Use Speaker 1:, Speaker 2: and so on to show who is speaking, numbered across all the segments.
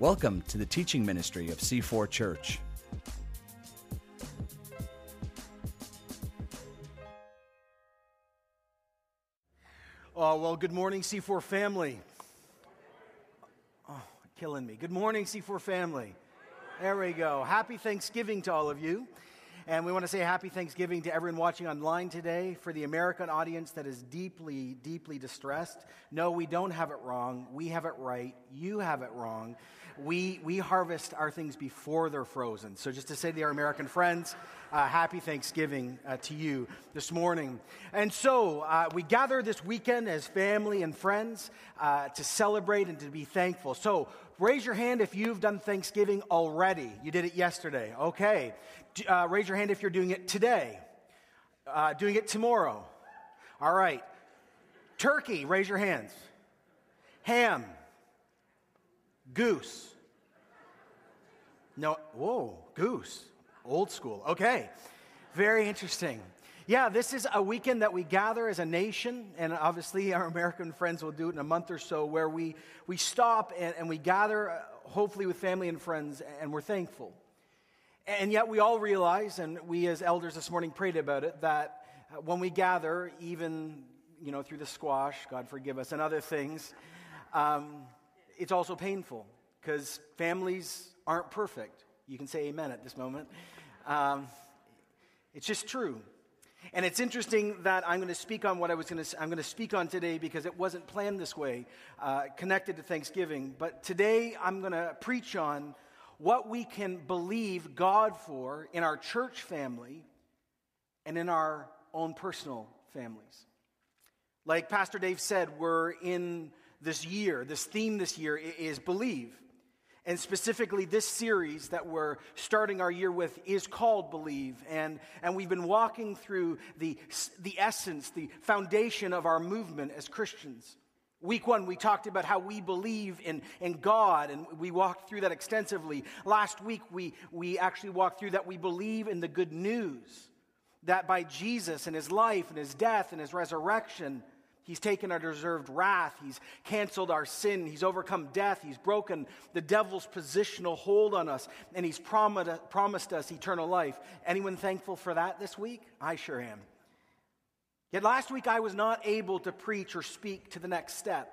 Speaker 1: Welcome to the teaching ministry of C4 Church.
Speaker 2: Oh, well, good morning, C4 family. Oh, killing me. Good morning, C4 family. There we go. Happy Thanksgiving to all of you. And we want to say happy Thanksgiving to everyone watching online today. For the American audience that is deeply, deeply distressed, no, we don't have it wrong. We have it right. You have it wrong. We, we harvest our things before they're frozen. So, just to say to our American friends, uh, happy Thanksgiving uh, to you this morning. And so, uh, we gather this weekend as family and friends uh, to celebrate and to be thankful. So, raise your hand if you've done Thanksgiving already. You did it yesterday. Okay. Uh, raise your hand if you're doing it today. Uh, doing it tomorrow. All right. Turkey, raise your hands. Ham. Goose. No, whoa, goose. Old school. Okay. Very interesting. Yeah, this is a weekend that we gather as a nation, and obviously our American friends will do it in a month or so, where we, we stop and, and we gather, uh, hopefully with family and friends, and we're thankful. And yet we all realize, and we as elders this morning prayed about it, that uh, when we gather, even you know through the squash, God forgive us, and other things, um, it's also painful because families aren't perfect. You can say amen at this moment. Um, it's just true. And it's interesting that I'm going to speak on what I was going to, I'm going to speak on today because it wasn't planned this way, uh, connected to Thanksgiving. But today I'm going to preach on what we can believe God for in our church family and in our own personal families. Like Pastor Dave said, we're in this year, this theme this year is believe. And specifically, this series that we're starting our year with is called Believe. And, and we've been walking through the, the essence, the foundation of our movement as Christians. Week one, we talked about how we believe in, in God, and we walked through that extensively. Last week, we, we actually walked through that we believe in the good news that by Jesus and his life and his death and his resurrection, He's taken our deserved wrath. He's canceled our sin. He's overcome death. He's broken the devil's positional hold on us. And he's promised us eternal life. Anyone thankful for that this week? I sure am. Yet last week I was not able to preach or speak to the next step.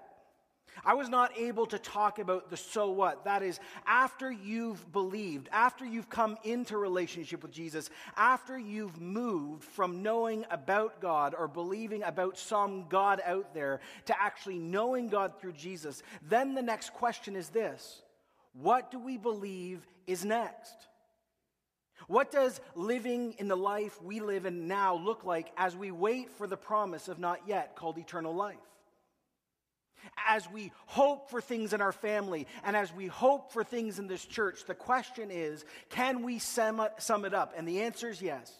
Speaker 2: I was not able to talk about the so what. That is, after you've believed, after you've come into relationship with Jesus, after you've moved from knowing about God or believing about some God out there to actually knowing God through Jesus, then the next question is this What do we believe is next? What does living in the life we live in now look like as we wait for the promise of not yet called eternal life? As we hope for things in our family and as we hope for things in this church, the question is can we sum it, sum it up? And the answer is yes.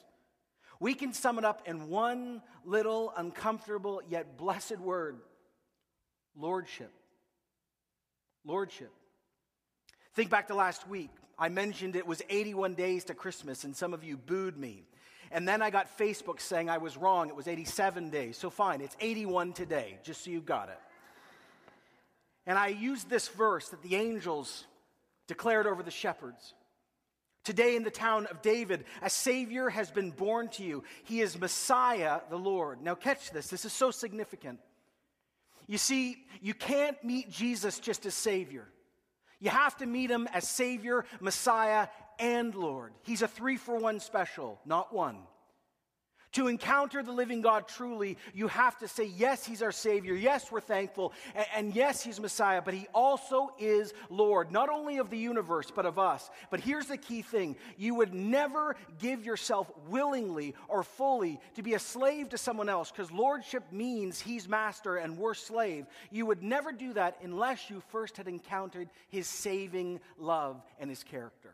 Speaker 2: We can sum it up in one little uncomfortable yet blessed word Lordship. Lordship. Think back to last week. I mentioned it was 81 days to Christmas, and some of you booed me. And then I got Facebook saying I was wrong. It was 87 days. So fine, it's 81 today, just so you got it. And I used this verse that the angels declared over the shepherds. Today in the town of David, a Savior has been born to you. He is Messiah, the Lord. Now, catch this. This is so significant. You see, you can't meet Jesus just as Savior. You have to meet him as Savior, Messiah, and Lord. He's a three for one special, not one. To encounter the living God truly, you have to say, yes, He's our Savior. Yes, we're thankful. And, and, yes, He's Messiah, but He also is Lord, not only of the universe, but of us. But here's the key thing you would never give yourself willingly or fully to be a slave to someone else, because Lordship means He's master and we're slave. You would never do that unless you first had encountered His saving love and His character.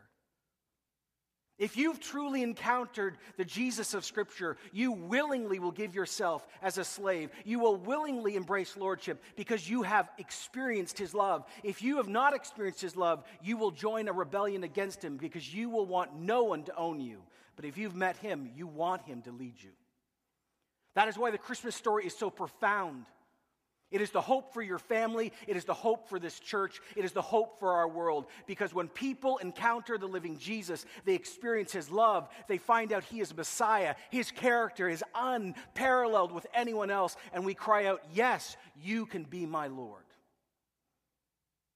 Speaker 2: If you've truly encountered the Jesus of Scripture, you willingly will give yourself as a slave. You will willingly embrace Lordship because you have experienced His love. If you have not experienced His love, you will join a rebellion against Him because you will want no one to own you. But if you've met Him, you want Him to lead you. That is why the Christmas story is so profound. It is the hope for your family. It is the hope for this church. It is the hope for our world. Because when people encounter the living Jesus, they experience his love. They find out he is Messiah. His character is unparalleled with anyone else. And we cry out, Yes, you can be my Lord.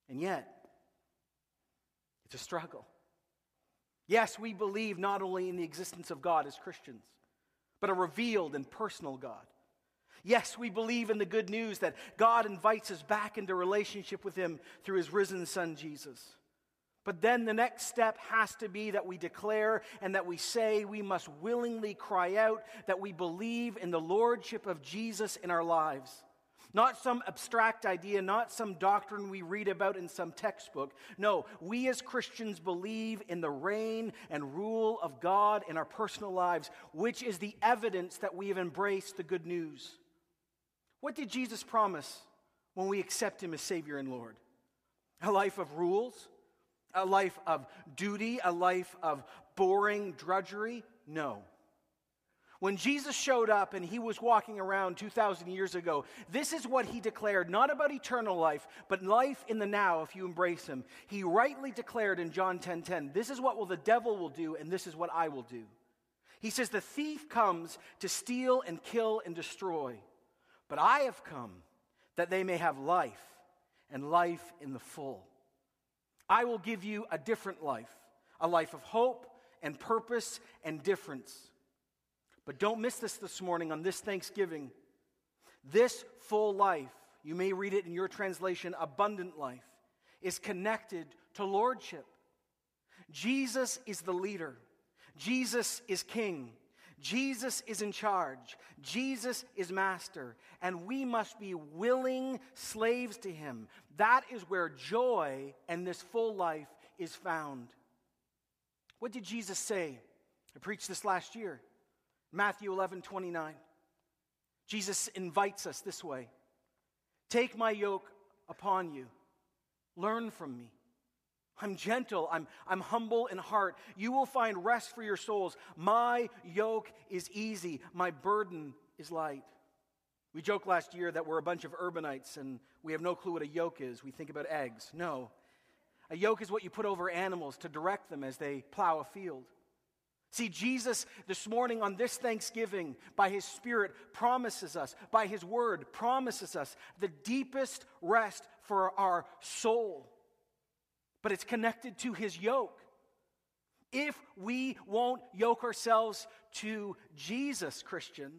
Speaker 2: And yet, it's a struggle. Yes, we believe not only in the existence of God as Christians, but a revealed and personal God. Yes, we believe in the good news that God invites us back into relationship with Him through His risen Son, Jesus. But then the next step has to be that we declare and that we say we must willingly cry out that we believe in the Lordship of Jesus in our lives. Not some abstract idea, not some doctrine we read about in some textbook. No, we as Christians believe in the reign and rule of God in our personal lives, which is the evidence that we have embraced the good news. What did Jesus promise when we accept Him as Savior and Lord? A life of rules? A life of duty? A life of boring drudgery? No. When Jesus showed up and he was walking around 2,000 years ago, this is what he declared, not about eternal life, but life in the now if you embrace him. He rightly declared in John 10:10, 10, 10, this is what will the devil will do and this is what I will do. He says the thief comes to steal and kill and destroy. But I have come that they may have life and life in the full. I will give you a different life, a life of hope and purpose and difference. But don't miss this this morning on this Thanksgiving. This full life, you may read it in your translation, abundant life, is connected to lordship. Jesus is the leader, Jesus is king. Jesus is in charge. Jesus is master. And we must be willing slaves to him. That is where joy and this full life is found. What did Jesus say? I preached this last year. Matthew 11 29. Jesus invites us this way Take my yoke upon you, learn from me. I'm gentle. I'm, I'm humble in heart. You will find rest for your souls. My yoke is easy. My burden is light. We joked last year that we're a bunch of urbanites and we have no clue what a yoke is. We think about eggs. No. A yoke is what you put over animals to direct them as they plow a field. See, Jesus this morning on this Thanksgiving, by His Spirit, promises us, by His Word, promises us the deepest rest for our soul but it's connected to his yoke. If we won't yoke ourselves to Jesus, Christian,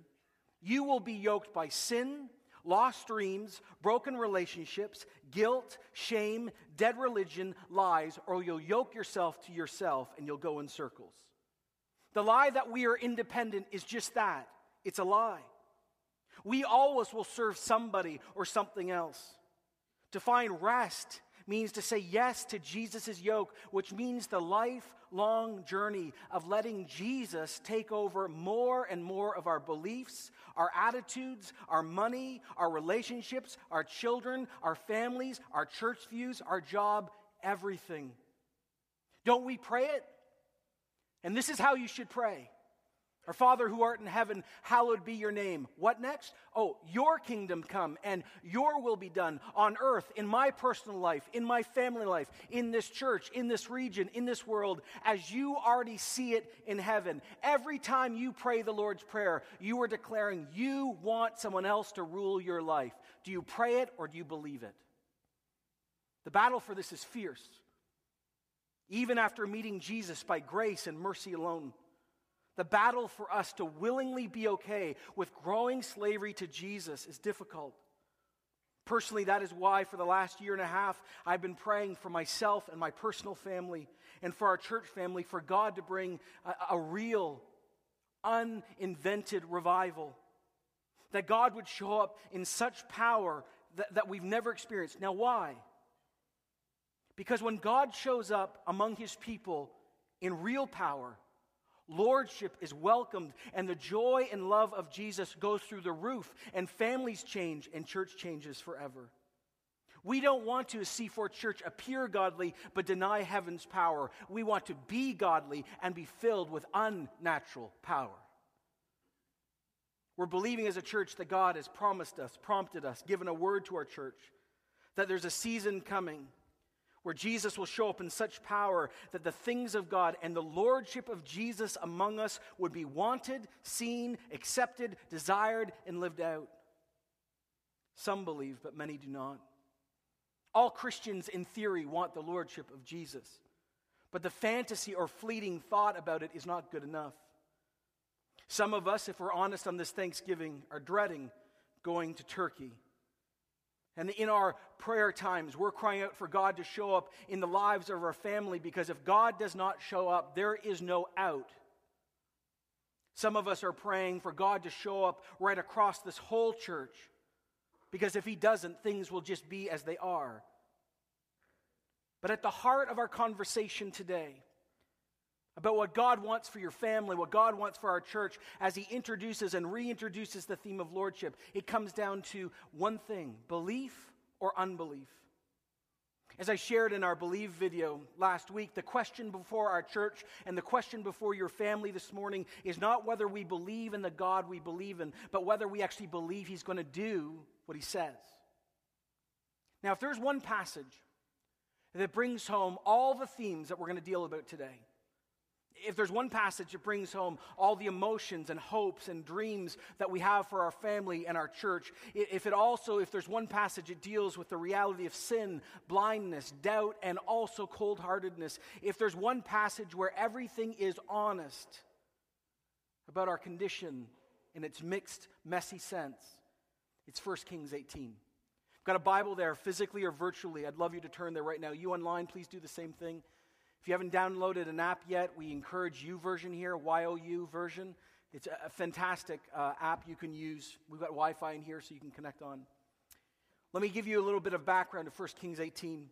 Speaker 2: you will be yoked by sin, lost dreams, broken relationships, guilt, shame, dead religion, lies, or you'll yoke yourself to yourself and you'll go in circles. The lie that we are independent is just that it's a lie. We always will serve somebody or something else. To find rest means to say yes to Jesus' yoke, which means the lifelong journey of letting Jesus take over more and more of our beliefs, our attitudes, our money, our relationships, our children, our families, our church views, our job, everything. Don't we pray it? And this is how you should pray. Our Father who art in heaven, hallowed be your name. What next? Oh, your kingdom come and your will be done on earth, in my personal life, in my family life, in this church, in this region, in this world, as you already see it in heaven. Every time you pray the Lord's Prayer, you are declaring you want someone else to rule your life. Do you pray it or do you believe it? The battle for this is fierce. Even after meeting Jesus by grace and mercy alone. The battle for us to willingly be okay with growing slavery to Jesus is difficult. Personally, that is why for the last year and a half, I've been praying for myself and my personal family and for our church family for God to bring a, a real, uninvented revival. That God would show up in such power that, that we've never experienced. Now, why? Because when God shows up among his people in real power, Lordship is welcomed, and the joy and love of Jesus goes through the roof, and families change, and church changes forever. We don't want to, see C4 Church, appear godly but deny heaven's power. We want to be godly and be filled with unnatural power. We're believing as a church that God has promised us, prompted us, given a word to our church, that there's a season coming where Jesus will show up in such power that the things of God and the lordship of Jesus among us would be wanted, seen, accepted, desired, and lived out. Some believe, but many do not. All Christians, in theory, want the lordship of Jesus, but the fantasy or fleeting thought about it is not good enough. Some of us, if we're honest on this Thanksgiving, are dreading going to Turkey. And in our prayer times, we're crying out for God to show up in the lives of our family because if God does not show up, there is no out. Some of us are praying for God to show up right across this whole church because if He doesn't, things will just be as they are. But at the heart of our conversation today about what God wants for your family, what God wants for our church, as He introduces and reintroduces the theme of Lordship, it comes down to one thing belief or unbelief. As I shared in our Believe video last week, the question before our church and the question before your family this morning is not whether we believe in the God we believe in, but whether we actually believe He's going to do what He says. Now, if there's one passage that brings home all the themes that we're going to deal about today, if there's one passage that brings home all the emotions and hopes and dreams that we have for our family and our church, if it also, if there's one passage, that deals with the reality of sin, blindness, doubt, and also cold heartedness, if there's one passage where everything is honest about our condition in its mixed, messy sense, it's 1 Kings 18. I've got a Bible there, physically or virtually. I'd love you to turn there right now. You online, please do the same thing. If you haven't downloaded an app yet, we encourage YouVersion here, YouVersion. It's a fantastic uh, app you can use. We've got Wi Fi in here so you can connect on. Let me give you a little bit of background of 1 Kings 18.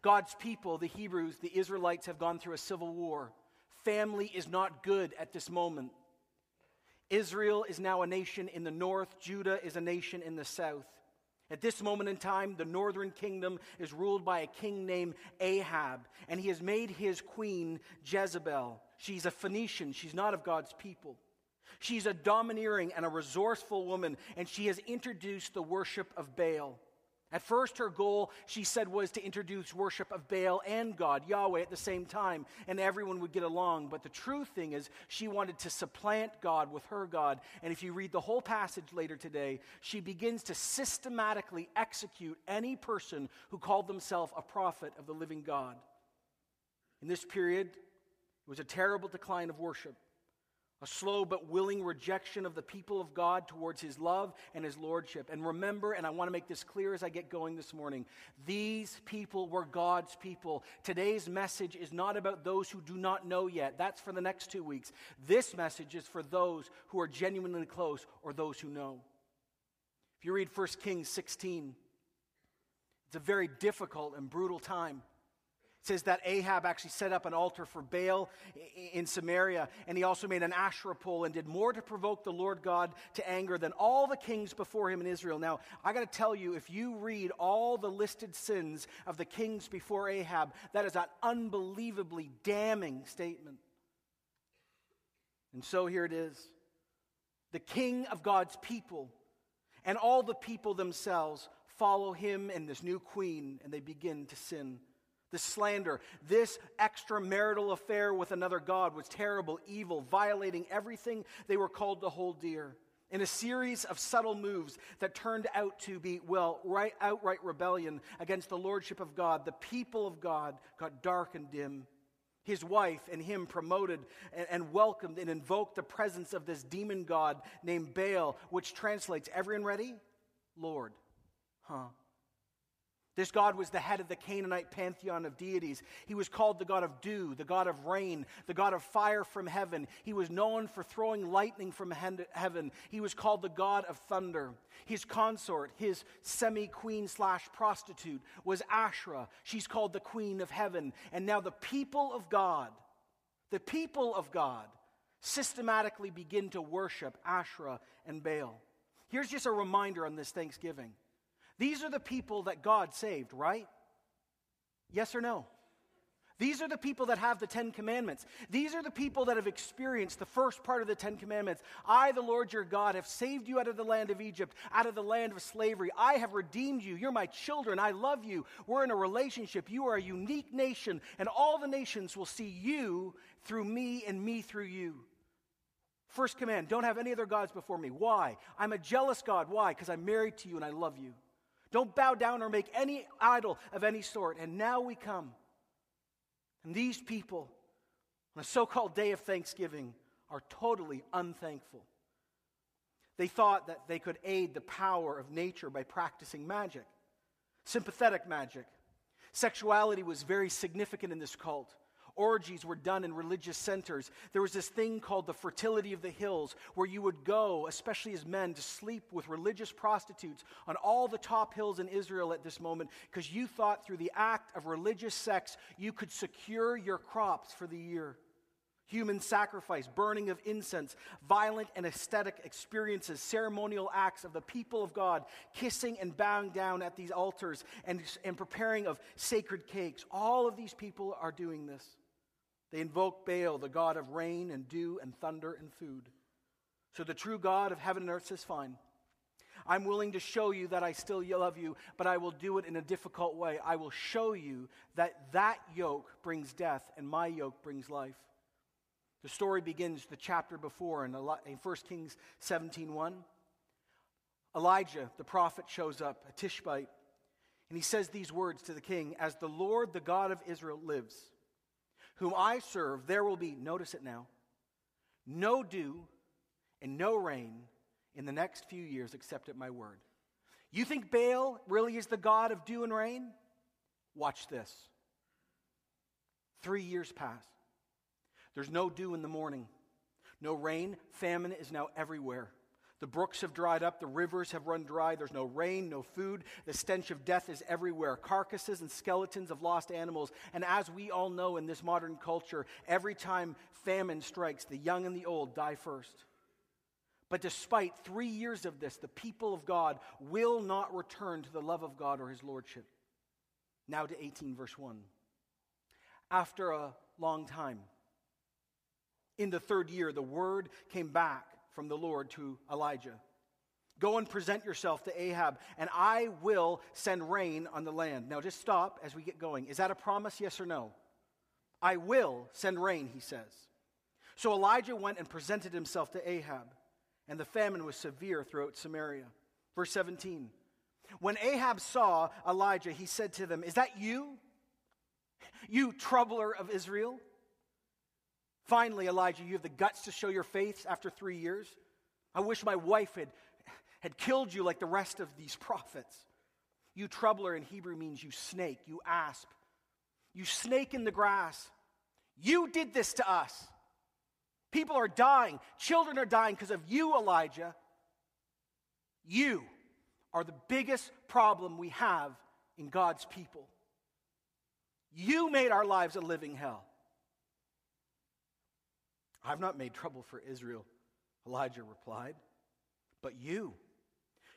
Speaker 2: God's people, the Hebrews, the Israelites, have gone through a civil war. Family is not good at this moment. Israel is now a nation in the north, Judah is a nation in the south. At this moment in time, the northern kingdom is ruled by a king named Ahab, and he has made his queen Jezebel. She's a Phoenician, she's not of God's people. She's a domineering and a resourceful woman, and she has introduced the worship of Baal. At first, her goal, she said, was to introduce worship of Baal and God, Yahweh, at the same time, and everyone would get along. But the true thing is, she wanted to supplant God with her God. And if you read the whole passage later today, she begins to systematically execute any person who called themselves a prophet of the living God. In this period, it was a terrible decline of worship a slow but willing rejection of the people of God towards his love and his lordship. And remember, and I want to make this clear as I get going this morning, these people were God's people. Today's message is not about those who do not know yet. That's for the next two weeks. This message is for those who are genuinely close or those who know. If you read 1 Kings 16, it's a very difficult and brutal time. It says that Ahab actually set up an altar for Baal in Samaria, and he also made an Asherah pole and did more to provoke the Lord God to anger than all the kings before him in Israel. Now, I got to tell you, if you read all the listed sins of the kings before Ahab, that is an unbelievably damning statement. And so here it is the king of God's people and all the people themselves follow him and this new queen, and they begin to sin the slander, this extramarital affair with another God was terrible, evil, violating everything they were called to hold dear. In a series of subtle moves that turned out to be, well, right, outright rebellion against the lordship of God, the people of God got dark and dim. His wife and him promoted and, and welcomed and invoked the presence of this demon god named Baal, which translates, everyone ready? Lord. Huh. This God was the head of the Canaanite pantheon of deities. He was called the God of dew, the God of rain, the God of fire from heaven. He was known for throwing lightning from heaven. He was called the God of thunder. His consort, his semi queen slash prostitute, was Asherah. She's called the queen of heaven. And now the people of God, the people of God, systematically begin to worship Asherah and Baal. Here's just a reminder on this Thanksgiving. These are the people that God saved, right? Yes or no? These are the people that have the Ten Commandments. These are the people that have experienced the first part of the Ten Commandments. I, the Lord your God, have saved you out of the land of Egypt, out of the land of slavery. I have redeemed you. You're my children. I love you. We're in a relationship. You are a unique nation, and all the nations will see you through me and me through you. First command don't have any other gods before me. Why? I'm a jealous God. Why? Because I'm married to you and I love you. Don't bow down or make any idol of any sort. And now we come and these people, on a so called day of Thanksgiving, are totally unthankful. They thought that they could aid the power of nature by practicing magic, sympathetic magic. Sexuality was very significant in this cult. Orgies were done in religious centers. There was this thing called the fertility of the hills, where you would go, especially as men, to sleep with religious prostitutes on all the top hills in Israel at this moment, because you thought through the act of religious sex you could secure your crops for the year. Human sacrifice, burning of incense, violent and aesthetic experiences, ceremonial acts of the people of God, kissing and bowing down at these altars, and, and preparing of sacred cakes. All of these people are doing this. They invoke Baal, the god of rain and dew and thunder and food. So the true God of heaven and earth says, Fine. I'm willing to show you that I still love you, but I will do it in a difficult way. I will show you that that yoke brings death and my yoke brings life. The story begins the chapter before in 1 Kings 17:1. Elijah, the prophet, shows up, a Tishbite, and he says these words to the king As the Lord, the God of Israel, lives, whom I serve, there will be, notice it now, no dew and no rain in the next few years except at my word. You think Baal really is the God of dew and rain? Watch this. Three years pass. There's no dew in the morning, no rain. Famine is now everywhere. The brooks have dried up, the rivers have run dry, there's no rain, no food. The stench of death is everywhere carcasses and skeletons of lost animals. And as we all know in this modern culture, every time famine strikes, the young and the old die first. But despite three years of this, the people of God will not return to the love of God or his lordship. Now to 18, verse 1. After a long time, in the third year, the word came back from the Lord to Elijah Go and present yourself to Ahab, and I will send rain on the land. Now, just stop as we get going. Is that a promise, yes or no? I will send rain, he says. So Elijah went and presented himself to Ahab, and the famine was severe throughout Samaria. Verse 17 When Ahab saw Elijah, he said to them, Is that you? You troubler of Israel? Finally, Elijah, you have the guts to show your faith after three years. I wish my wife had, had killed you like the rest of these prophets. You troubler in Hebrew means you snake, you asp, you snake in the grass. You did this to us. People are dying, children are dying because of you, Elijah. You are the biggest problem we have in God's people. You made our lives a living hell. I've not made trouble for Israel, Elijah replied. But you,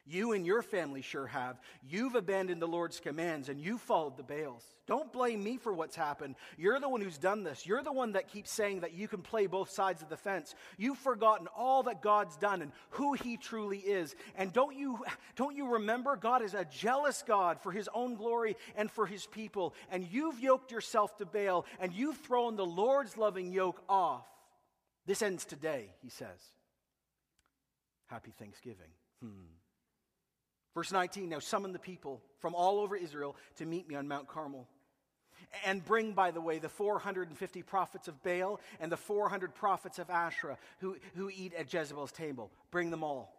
Speaker 2: you and your family sure have. You've abandoned the Lord's commands and you followed the Baals. Don't blame me for what's happened. You're the one who's done this. You're the one that keeps saying that you can play both sides of the fence. You've forgotten all that God's done and who he truly is. And don't you don't you remember God is a jealous God for his own glory and for his people. And you've yoked yourself to Baal and you've thrown the Lord's loving yoke off. This ends today, he says. Happy Thanksgiving. Hmm. Verse 19 Now summon the people from all over Israel to meet me on Mount Carmel. And bring, by the way, the 450 prophets of Baal and the 400 prophets of Asherah who, who eat at Jezebel's table. Bring them all.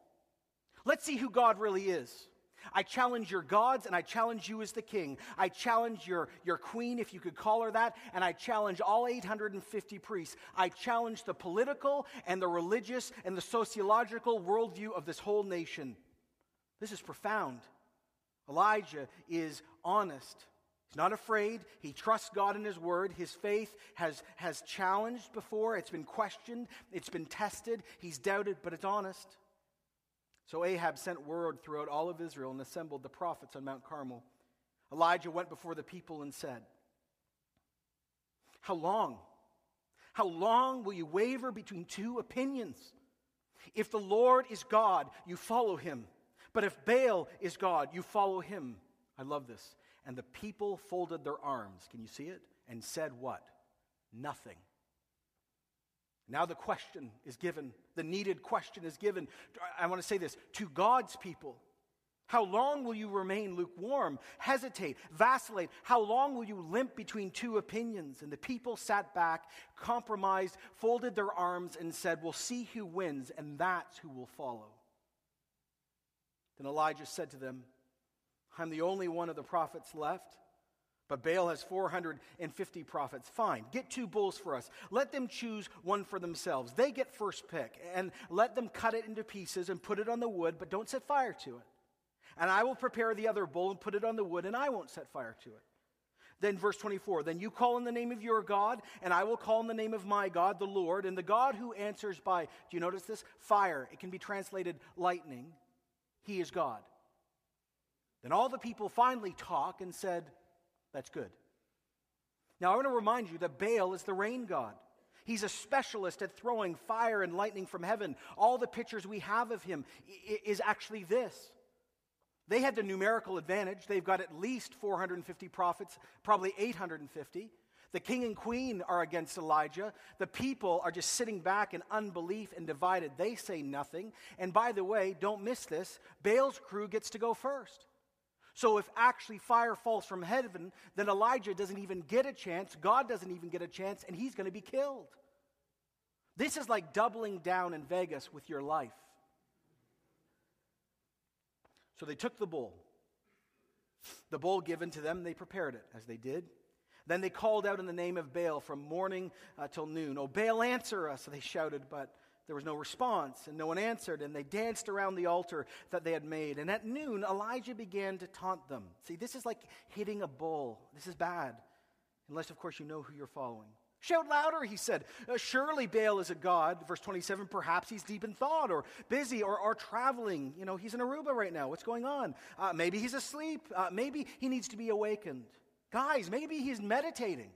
Speaker 2: Let's see who God really is. I challenge your gods and I challenge you as the king. I challenge your, your queen, if you could call her that, and I challenge all 850 priests. I challenge the political and the religious and the sociological worldview of this whole nation. This is profound. Elijah is honest. He's not afraid. He trusts God in His word. His faith has, has challenged before. It's been questioned. It's been tested. He's doubted, but it's honest. So Ahab sent word throughout all of Israel and assembled the prophets on Mount Carmel. Elijah went before the people and said, How long? How long will you waver between two opinions? If the Lord is God, you follow him. But if Baal is God, you follow him. I love this. And the people folded their arms. Can you see it? And said what? Nothing. Now the question is given, the needed question is given. I want to say this to God's people. How long will you remain lukewarm, hesitate, vacillate? How long will you limp between two opinions? And the people sat back, compromised, folded their arms, and said, We'll see who wins, and that's who will follow. Then Elijah said to them, I'm the only one of the prophets left. But Baal has 450 prophets. Fine, get two bulls for us. Let them choose one for themselves. They get first pick, and let them cut it into pieces and put it on the wood, but don't set fire to it. And I will prepare the other bull and put it on the wood, and I won't set fire to it. Then, verse 24, then you call in the name of your God, and I will call in the name of my God, the Lord, and the God who answers by, do you notice this? Fire. It can be translated lightning. He is God. Then all the people finally talk and said, That's good. Now, I want to remind you that Baal is the rain god. He's a specialist at throwing fire and lightning from heaven. All the pictures we have of him is actually this. They had the numerical advantage. They've got at least 450 prophets, probably 850. The king and queen are against Elijah. The people are just sitting back in unbelief and divided. They say nothing. And by the way, don't miss this Baal's crew gets to go first. So if actually fire falls from heaven, then Elijah doesn't even get a chance. God doesn't even get a chance, and he's going to be killed. This is like doubling down in Vegas with your life. So they took the bull. The bull given to them, they prepared it as they did. Then they called out in the name of Baal from morning uh, till noon. Oh, Baal, answer us, they shouted, but there was no response, and no one answered, and they danced around the altar that they had made. And at noon, Elijah began to taunt them. See, this is like hitting a bull. This is bad, unless, of course, you know who you're following. Shout louder, he said. Uh, surely Baal is a god. Verse 27, perhaps he's deep in thought or busy or, or traveling. You know, he's in Aruba right now. What's going on? Uh, maybe he's asleep. Uh, maybe he needs to be awakened. Guys, maybe he's meditating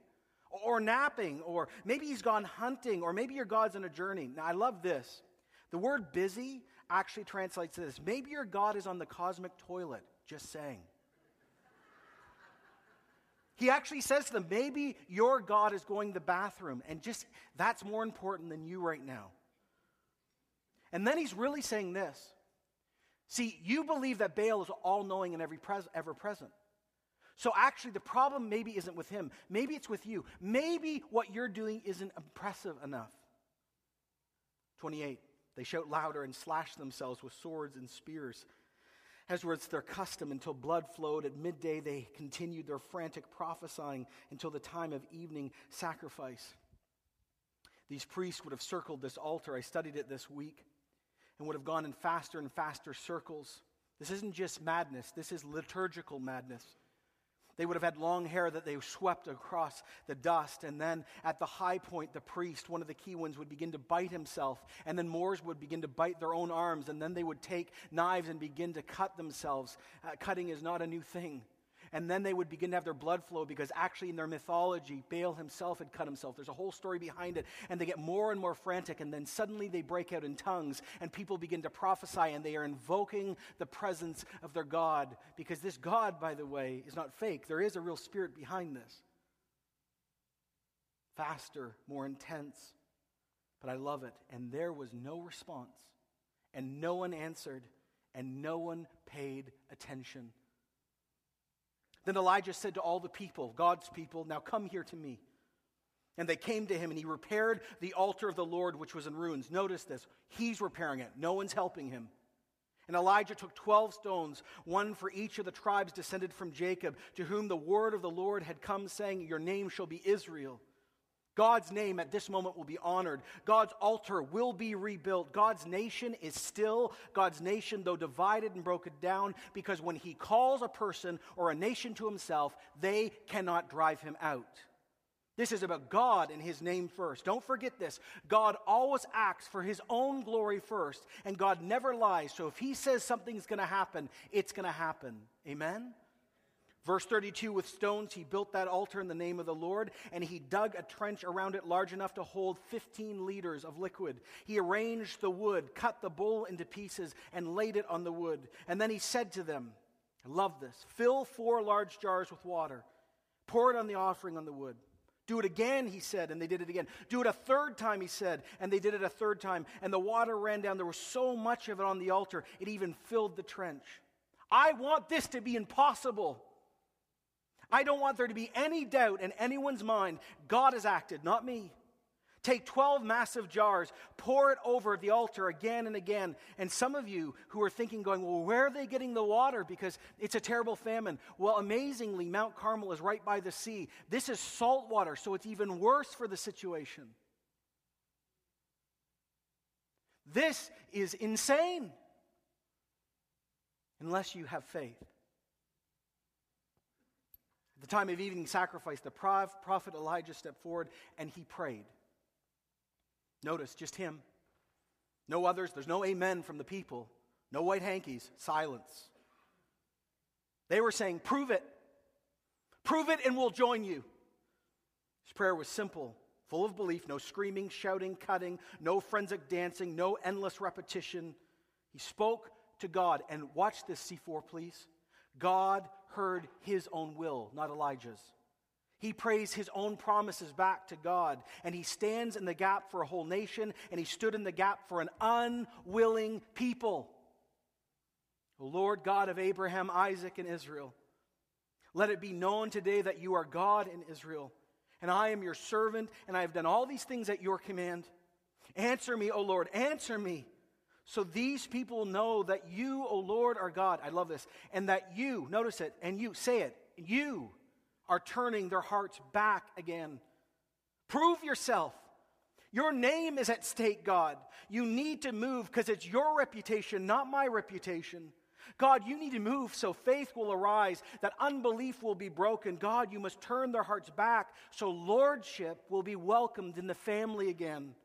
Speaker 2: or napping, or maybe he's gone hunting, or maybe your God's on a journey. Now, I love this. The word busy actually translates to this. Maybe your God is on the cosmic toilet, just saying. He actually says to them, maybe your God is going to the bathroom, and just that's more important than you right now. And then he's really saying this. See, you believe that Baal is all knowing and ever present. So actually, the problem maybe isn't with him. Maybe it's with you. Maybe what you're doing isn't impressive enough. 28. They shout louder and slash themselves with swords and spears as was their custom, until blood flowed. At midday, they continued their frantic prophesying until the time of evening sacrifice. These priests would have circled this altar. I studied it this week and would have gone in faster and faster circles. This isn't just madness, this is liturgical madness. They would have had long hair that they swept across the dust. And then at the high point, the priest, one of the key ones, would begin to bite himself. And then Moors would begin to bite their own arms. And then they would take knives and begin to cut themselves. Uh, cutting is not a new thing. And then they would begin to have their blood flow because actually, in their mythology, Baal himself had cut himself. There's a whole story behind it. And they get more and more frantic. And then suddenly they break out in tongues. And people begin to prophesy. And they are invoking the presence of their God. Because this God, by the way, is not fake. There is a real spirit behind this. Faster, more intense. But I love it. And there was no response. And no one answered. And no one paid attention. Then Elijah said to all the people, God's people, Now come here to me. And they came to him, and he repaired the altar of the Lord, which was in ruins. Notice this he's repairing it, no one's helping him. And Elijah took 12 stones, one for each of the tribes descended from Jacob, to whom the word of the Lord had come, saying, Your name shall be Israel. God's name at this moment will be honored. God's altar will be rebuilt. God's nation is still God's nation, though divided and broken down, because when He calls a person or a nation to Himself, they cannot drive Him out. This is about God and His name first. Don't forget this. God always acts for His own glory first, and God never lies. So if He says something's going to happen, it's going to happen. Amen? Verse 32 with stones he built that altar in the name of the Lord, and he dug a trench around it large enough to hold 15 liters of liquid. He arranged the wood, cut the bull into pieces, and laid it on the wood. And then he said to them, I love this fill four large jars with water, pour it on the offering on the wood. Do it again, he said, and they did it again. Do it a third time, he said, and they did it a third time. And the water ran down. There was so much of it on the altar, it even filled the trench. I want this to be impossible. I don't want there to be any doubt in anyone's mind God has acted, not me. Take 12 massive jars, pour it over the altar again and again. And some of you who are thinking, going, well, where are they getting the water? Because it's a terrible famine. Well, amazingly, Mount Carmel is right by the sea. This is salt water, so it's even worse for the situation. This is insane unless you have faith. The time of evening sacrifice, the prophet Elijah stepped forward and he prayed. Notice, just him. No others. There's no amen from the people. No white hankies. Silence. They were saying, Prove it. Prove it and we'll join you. His prayer was simple, full of belief, no screaming, shouting, cutting, no forensic dancing, no endless repetition. He spoke to God. And watch this, C4, please. God heard his own will, not Elijah's. He prays his own promises back to God, and he stands in the gap for a whole nation, and he stood in the gap for an unwilling people. O Lord God of Abraham, Isaac, and Israel, let it be known today that you are God in Israel, and I am your servant, and I have done all these things at your command. Answer me, O Lord, answer me. So these people know that you, O Lord, are God. I love this. And that you, notice it, and you, say it, you are turning their hearts back again. Prove yourself. Your name is at stake, God. You need to move because it's your reputation, not my reputation. God, you need to move so faith will arise, that unbelief will be broken. God, you must turn their hearts back so lordship will be welcomed in the family again.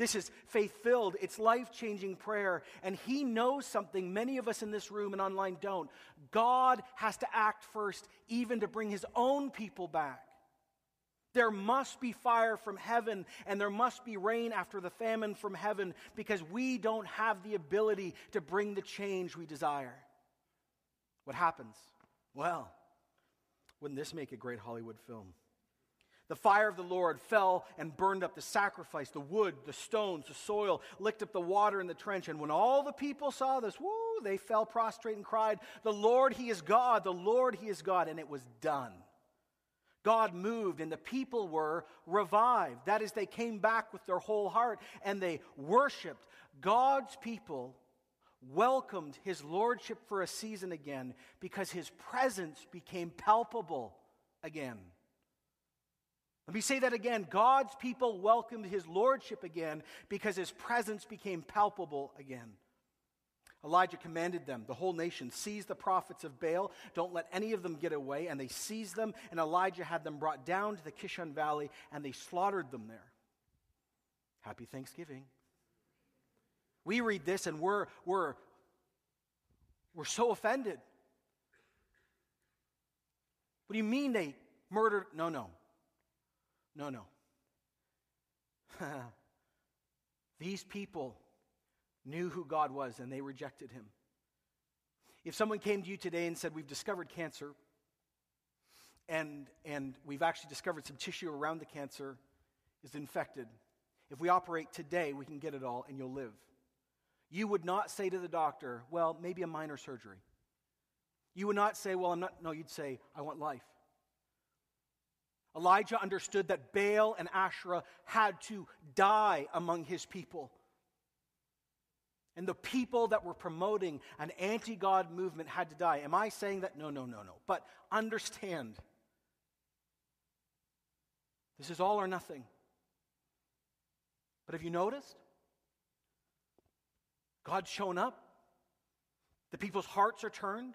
Speaker 2: This is faith filled, it's life changing prayer. And He knows something many of us in this room and online don't. God has to act first, even to bring His own people back. There must be fire from heaven, and there must be rain after the famine from heaven, because we don't have the ability to bring the change we desire. What happens? Well, wouldn't this make a great Hollywood film? The fire of the Lord fell and burned up the sacrifice, the wood, the stones, the soil, licked up the water in the trench. And when all the people saw this, woo, they fell prostrate and cried, The Lord, He is God, the Lord, He is God. And it was done. God moved and the people were revived. That is, they came back with their whole heart and they worshiped. God's people welcomed His Lordship for a season again because His presence became palpable again. Let me say that again. God's people welcomed his lordship again because his presence became palpable again. Elijah commanded them, the whole nation, seize the prophets of Baal. Don't let any of them get away. And they seized them, and Elijah had them brought down to the Kishon Valley, and they slaughtered them there. Happy Thanksgiving. We read this, and we're, we're, we're so offended. What do you mean they murdered? No, no. No, no. These people knew who God was and they rejected him. If someone came to you today and said, We've discovered cancer, and, and we've actually discovered some tissue around the cancer is infected, if we operate today, we can get it all and you'll live. You would not say to the doctor, Well, maybe a minor surgery. You would not say, Well, I'm not, no, you'd say, I want life. Elijah understood that Baal and Asherah had to die among his people. And the people that were promoting an anti God movement had to die. Am I saying that? No, no, no, no. But understand this is all or nothing. But have you noticed? God's shown up. The people's hearts are turned,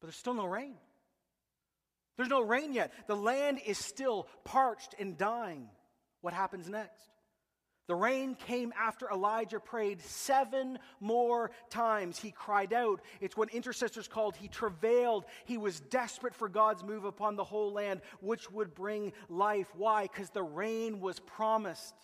Speaker 2: but there's still no rain. There's no rain yet. The land is still parched and dying. What happens next? The rain came after Elijah prayed seven more times. He cried out. It's what intercessors called he travailed. He was desperate for God's move upon the whole land, which would bring life. Why? Because the rain was promised.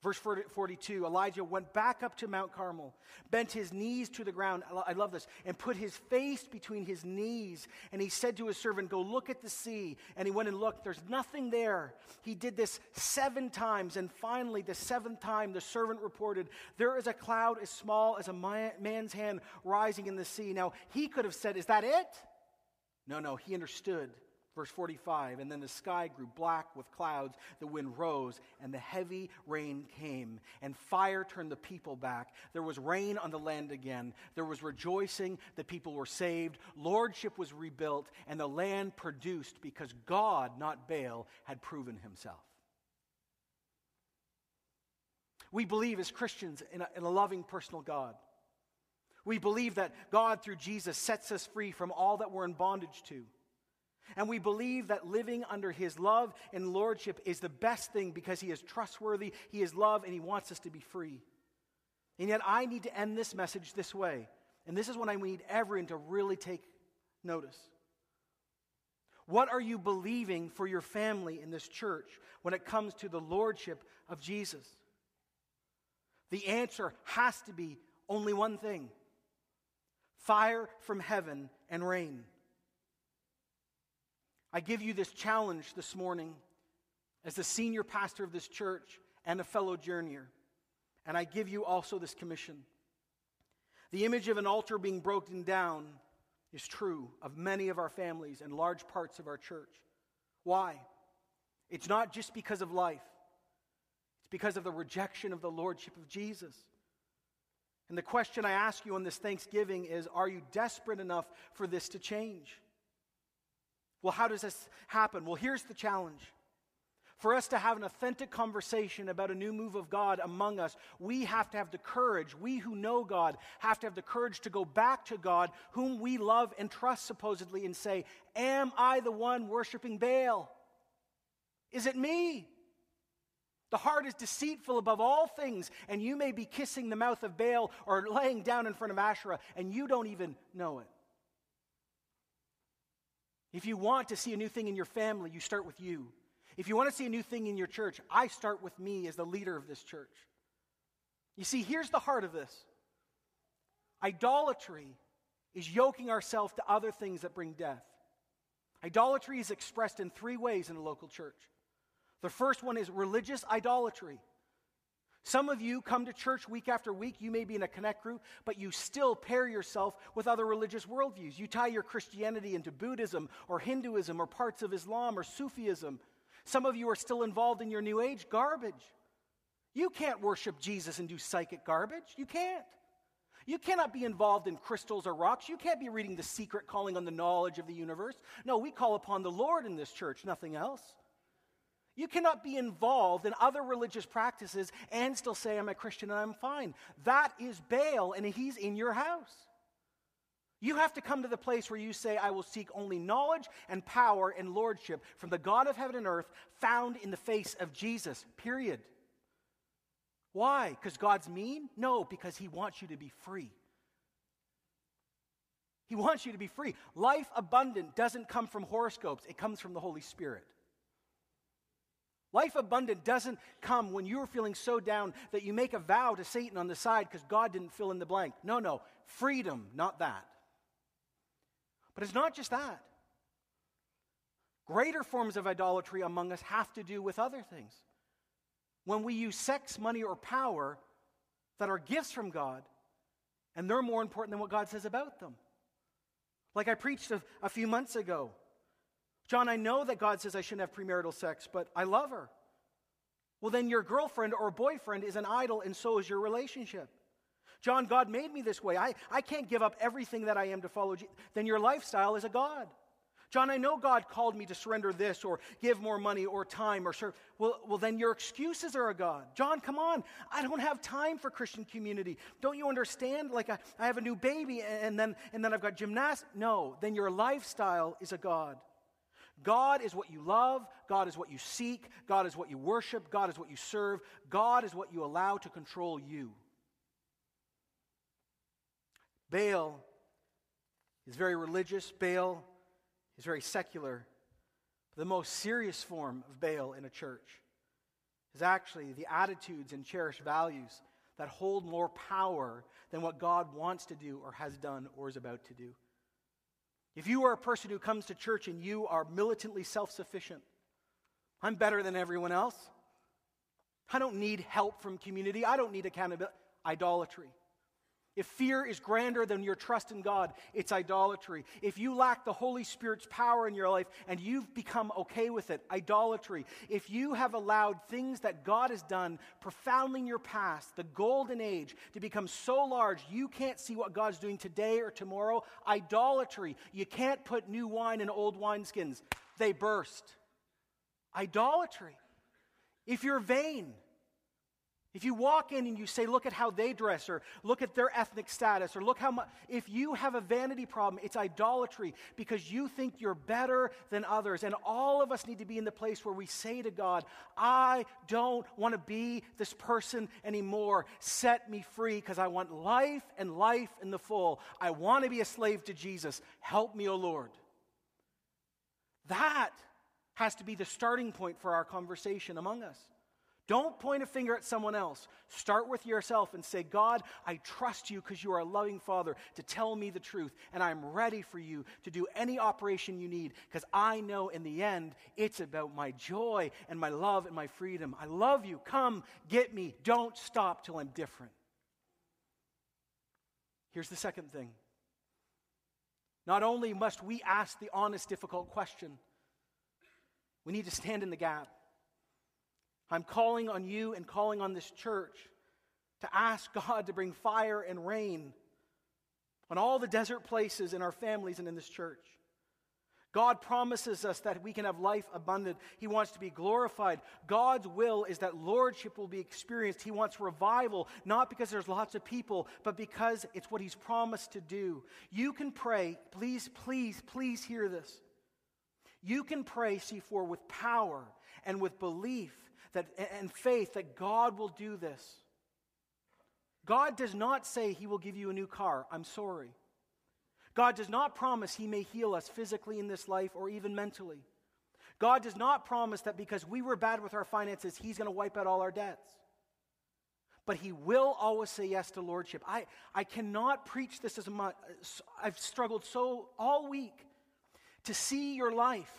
Speaker 2: Verse 42 Elijah went back up to Mount Carmel, bent his knees to the ground. I love this. And put his face between his knees. And he said to his servant, Go look at the sea. And he went and looked. There's nothing there. He did this seven times. And finally, the seventh time, the servant reported, There is a cloud as small as a man's hand rising in the sea. Now, he could have said, Is that it? No, no, he understood Verse 45 And then the sky grew black with clouds, the wind rose, and the heavy rain came, and fire turned the people back. There was rain on the land again. There was rejoicing. The people were saved. Lordship was rebuilt, and the land produced because God, not Baal, had proven himself. We believe as Christians in a, in a loving personal God. We believe that God, through Jesus, sets us free from all that we're in bondage to. And we believe that living under his love and lordship is the best thing because he is trustworthy, he is love, and he wants us to be free. And yet, I need to end this message this way. And this is when I need everyone to really take notice. What are you believing for your family in this church when it comes to the lordship of Jesus? The answer has to be only one thing fire from heaven and rain. I give you this challenge this morning as the senior pastor of this church and a fellow journeyer. And I give you also this commission. The image of an altar being broken down is true of many of our families and large parts of our church. Why? It's not just because of life, it's because of the rejection of the Lordship of Jesus. And the question I ask you on this Thanksgiving is Are you desperate enough for this to change? Well, how does this happen? Well, here's the challenge. For us to have an authentic conversation about a new move of God among us, we have to have the courage, we who know God have to have the courage to go back to God, whom we love and trust supposedly, and say, Am I the one worshiping Baal? Is it me? The heart is deceitful above all things, and you may be kissing the mouth of Baal or laying down in front of Asherah, and you don't even know it. If you want to see a new thing in your family, you start with you. If you want to see a new thing in your church, I start with me as the leader of this church. You see, here's the heart of this idolatry is yoking ourselves to other things that bring death. Idolatry is expressed in three ways in a local church. The first one is religious idolatry. Some of you come to church week after week. You may be in a connect group, but you still pair yourself with other religious worldviews. You tie your Christianity into Buddhism or Hinduism or parts of Islam or Sufism. Some of you are still involved in your New Age garbage. You can't worship Jesus and do psychic garbage. You can't. You cannot be involved in crystals or rocks. You can't be reading the secret calling on the knowledge of the universe. No, we call upon the Lord in this church, nothing else. You cannot be involved in other religious practices and still say, I'm a Christian and I'm fine. That is Baal, and he's in your house. You have to come to the place where you say, I will seek only knowledge and power and lordship from the God of heaven and earth found in the face of Jesus, period. Why? Because God's mean? No, because He wants you to be free. He wants you to be free. Life abundant doesn't come from horoscopes, it comes from the Holy Spirit. Life abundant doesn't come when you're feeling so down that you make a vow to Satan on the side because God didn't fill in the blank. No, no. Freedom, not that. But it's not just that. Greater forms of idolatry among us have to do with other things. When we use sex, money, or power that are gifts from God, and they're more important than what God says about them. Like I preached a, a few months ago. John, I know that God says I shouldn't have premarital sex, but I love her. Well, then your girlfriend or boyfriend is an idol, and so is your relationship. John, God made me this way. I, I can't give up everything that I am to follow Jesus. Then your lifestyle is a God. John, I know God called me to surrender this or give more money or time or serve. Well, well, then your excuses are a God. John, come on. I don't have time for Christian community. Don't you understand? Like, I, I have a new baby and then, and then I've got gymnastics. No, then your lifestyle is a God. God is what you love, God is what you seek, God is what you worship, God is what you serve, God is what you allow to control you. Baal is very religious, Baal is very secular. The most serious form of Baal in a church is actually the attitudes and cherished values that hold more power than what God wants to do or has done or is about to do. If you are a person who comes to church and you are militantly self sufficient, I'm better than everyone else. I don't need help from community. I don't need accountability. Idolatry. If fear is grander than your trust in God, it's idolatry. If you lack the Holy Spirit's power in your life and you've become okay with it, idolatry. If you have allowed things that God has done profoundly in your past, the golden age, to become so large you can't see what God's doing today or tomorrow, idolatry. You can't put new wine in old wineskins, they burst. Idolatry. If you're vain, if you walk in and you say, look at how they dress, or look at their ethnic status, or look how much, if you have a vanity problem, it's idolatry because you think you're better than others. And all of us need to be in the place where we say to God, I don't want to be this person anymore. Set me free because I want life and life in the full. I want to be a slave to Jesus. Help me, O Lord. That has to be the starting point for our conversation among us. Don't point a finger at someone else. Start with yourself and say, God, I trust you because you are a loving Father to tell me the truth, and I'm ready for you to do any operation you need because I know in the end it's about my joy and my love and my freedom. I love you. Come, get me. Don't stop till I'm different. Here's the second thing. Not only must we ask the honest, difficult question, we need to stand in the gap. I'm calling on you and calling on this church to ask God to bring fire and rain on all the desert places in our families and in this church. God promises us that we can have life abundant. He wants to be glorified. God's will is that lordship will be experienced. He wants revival, not because there's lots of people, but because it's what He's promised to do. You can pray, please, please, please hear this. You can pray, C4, with power and with belief that, and faith that God will do this. God does not say he will give you a new car. I'm sorry. God does not promise he may heal us physically in this life or even mentally. God does not promise that because we were bad with our finances, he's going to wipe out all our debts. But he will always say yes to lordship. I, I cannot preach this as much. I've struggled so all week to see your life,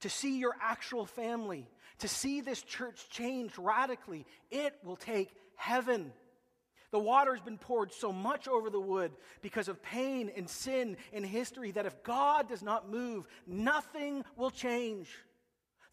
Speaker 2: to see your actual family, to see this church change radically, it will take heaven. The water's been poured so much over the wood because of pain and sin in history that if God does not move, nothing will change.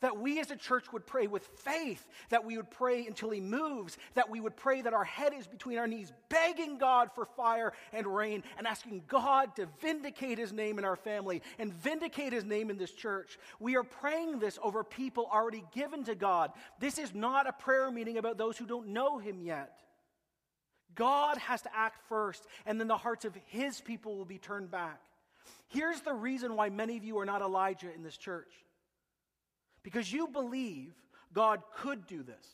Speaker 2: That we as a church would pray with faith, that we would pray until He moves, that we would pray that our head is between our knees, begging God for fire and rain, and asking God to vindicate His name in our family and vindicate His name in this church. We are praying this over people already given to God. This is not a prayer meeting about those who don't know Him yet. God has to act first, and then the hearts of His people will be turned back. Here's the reason why many of you are not Elijah in this church because you believe God could do this.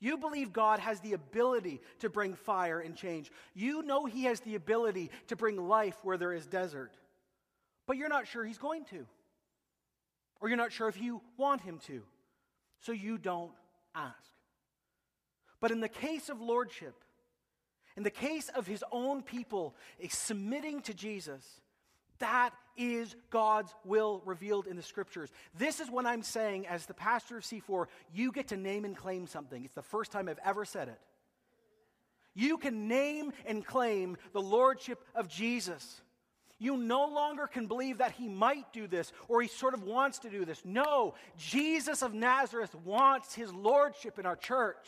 Speaker 2: You believe God has the ability to bring fire and change. You know He has the ability to bring life where there is desert. But you're not sure He's going to. Or you're not sure if you want Him to. So you don't ask. But in the case of lordship, in the case of His own people submitting to Jesus, that is God's will revealed in the scriptures. This is what I'm saying as the pastor of C4. You get to name and claim something. It's the first time I've ever said it. You can name and claim the lordship of Jesus. You no longer can believe that he might do this or he sort of wants to do this. No, Jesus of Nazareth wants his lordship in our church.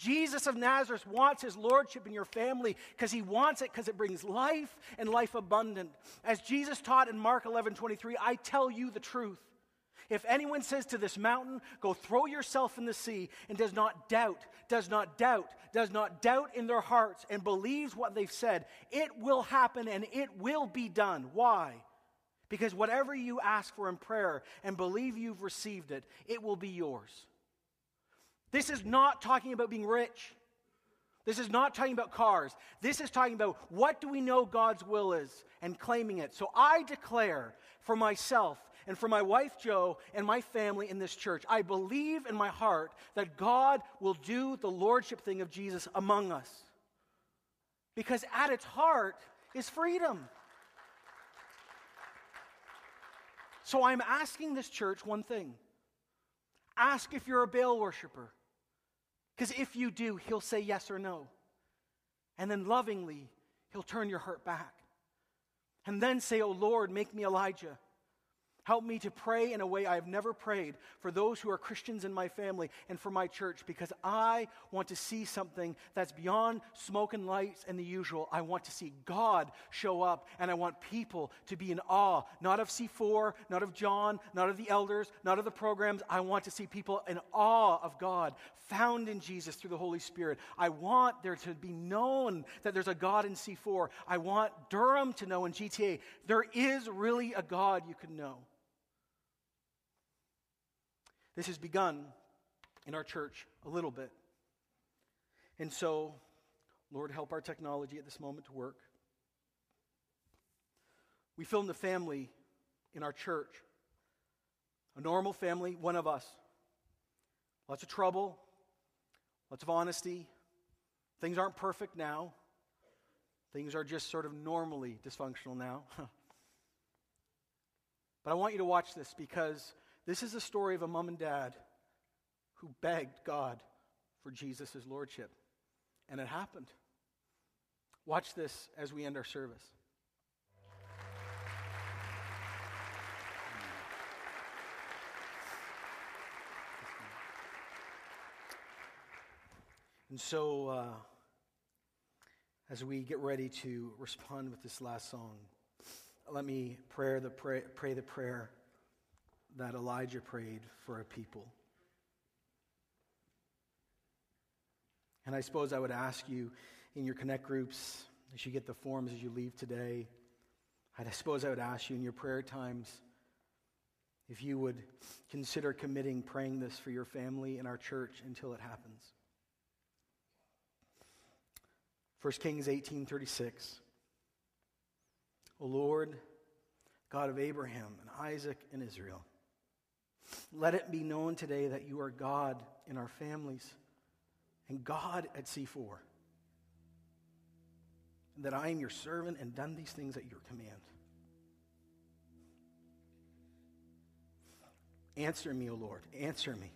Speaker 2: Jesus of Nazareth wants his lordship in your family because he wants it because it brings life and life abundant. As Jesus taught in Mark 11 23, I tell you the truth. If anyone says to this mountain, Go throw yourself in the sea, and does not doubt, does not doubt, does not doubt in their hearts, and believes what they've said, it will happen and it will be done. Why? Because whatever you ask for in prayer and believe you've received it, it will be yours. This is not talking about being rich. This is not talking about cars. This is talking about what do we know God's will is and claiming it. So I declare for myself and for my wife Joe and my family in this church, I believe in my heart that God will do the lordship thing of Jesus among us. Because at its heart is freedom. So I'm asking this church one thing ask if you're a Baal worshiper. Because if you do, he'll say yes or no. And then lovingly, he'll turn your heart back. And then say, Oh Lord, make me Elijah. Help me to pray in a way I have never prayed for those who are Christians in my family and for my church because I want to see something that's beyond smoke and lights and the usual. I want to see God show up and I want people to be in awe, not of C4, not of John, not of the elders, not of the programs. I want to see people in awe of God found in Jesus through the Holy Spirit. I want there to be known that there's a God in C4. I want Durham to know in GTA there is really a God you can know. This has begun in our church a little bit. And so, Lord, help our technology at this moment to work. We filmed a family in our church, a normal family, one of us. Lots of trouble, lots of honesty. Things aren't perfect now. Things are just sort of normally dysfunctional now. but I want you to watch this because this is a story of a mom and dad who begged God for Jesus' lordship. And it happened. Watch this as we end our service. And so, uh, as we get ready to respond with this last song, let me pray the, pray, pray the prayer that Elijah prayed for a people. And I suppose I would ask you in your connect groups, as you get the forms as you leave today, I suppose I would ask you in your prayer times if you would consider committing praying this for your family and our church until it happens. 1 Kings 18:36 O Lord, God of Abraham and Isaac and Israel, let it be known today that you are God in our families and God at C4. And that I am your servant and done these things at your command. Answer me, O Lord, answer me.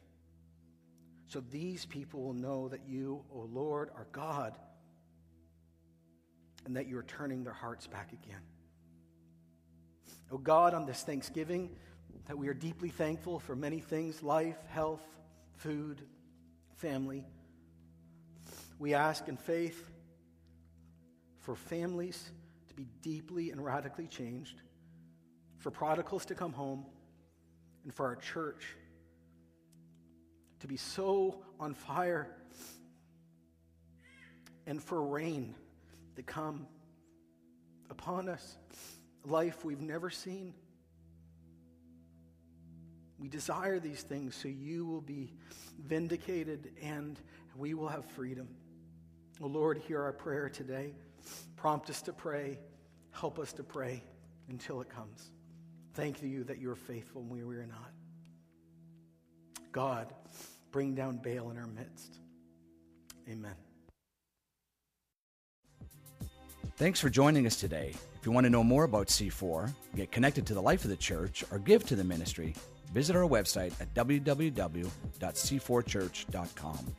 Speaker 2: So these people will know that you, O Lord, are God and that you are turning their hearts back again. O God, on this Thanksgiving, that we are deeply thankful for many things life, health, food, family. We ask in faith for families to be deeply and radically changed, for prodigals to come home, and for our church to be so on fire, and for rain to come upon us, life we've never seen we desire these things so you will be vindicated and we will have freedom. Oh Lord, hear our prayer today. Prompt us to pray. Help us to pray until it comes. Thank you that you are faithful when we are not. God, bring down Baal in our midst. Amen.
Speaker 1: Thanks for joining us today. If you want to know more about C4, get connected to the life of the church, or give to the ministry, visit our website at www.c4church.com.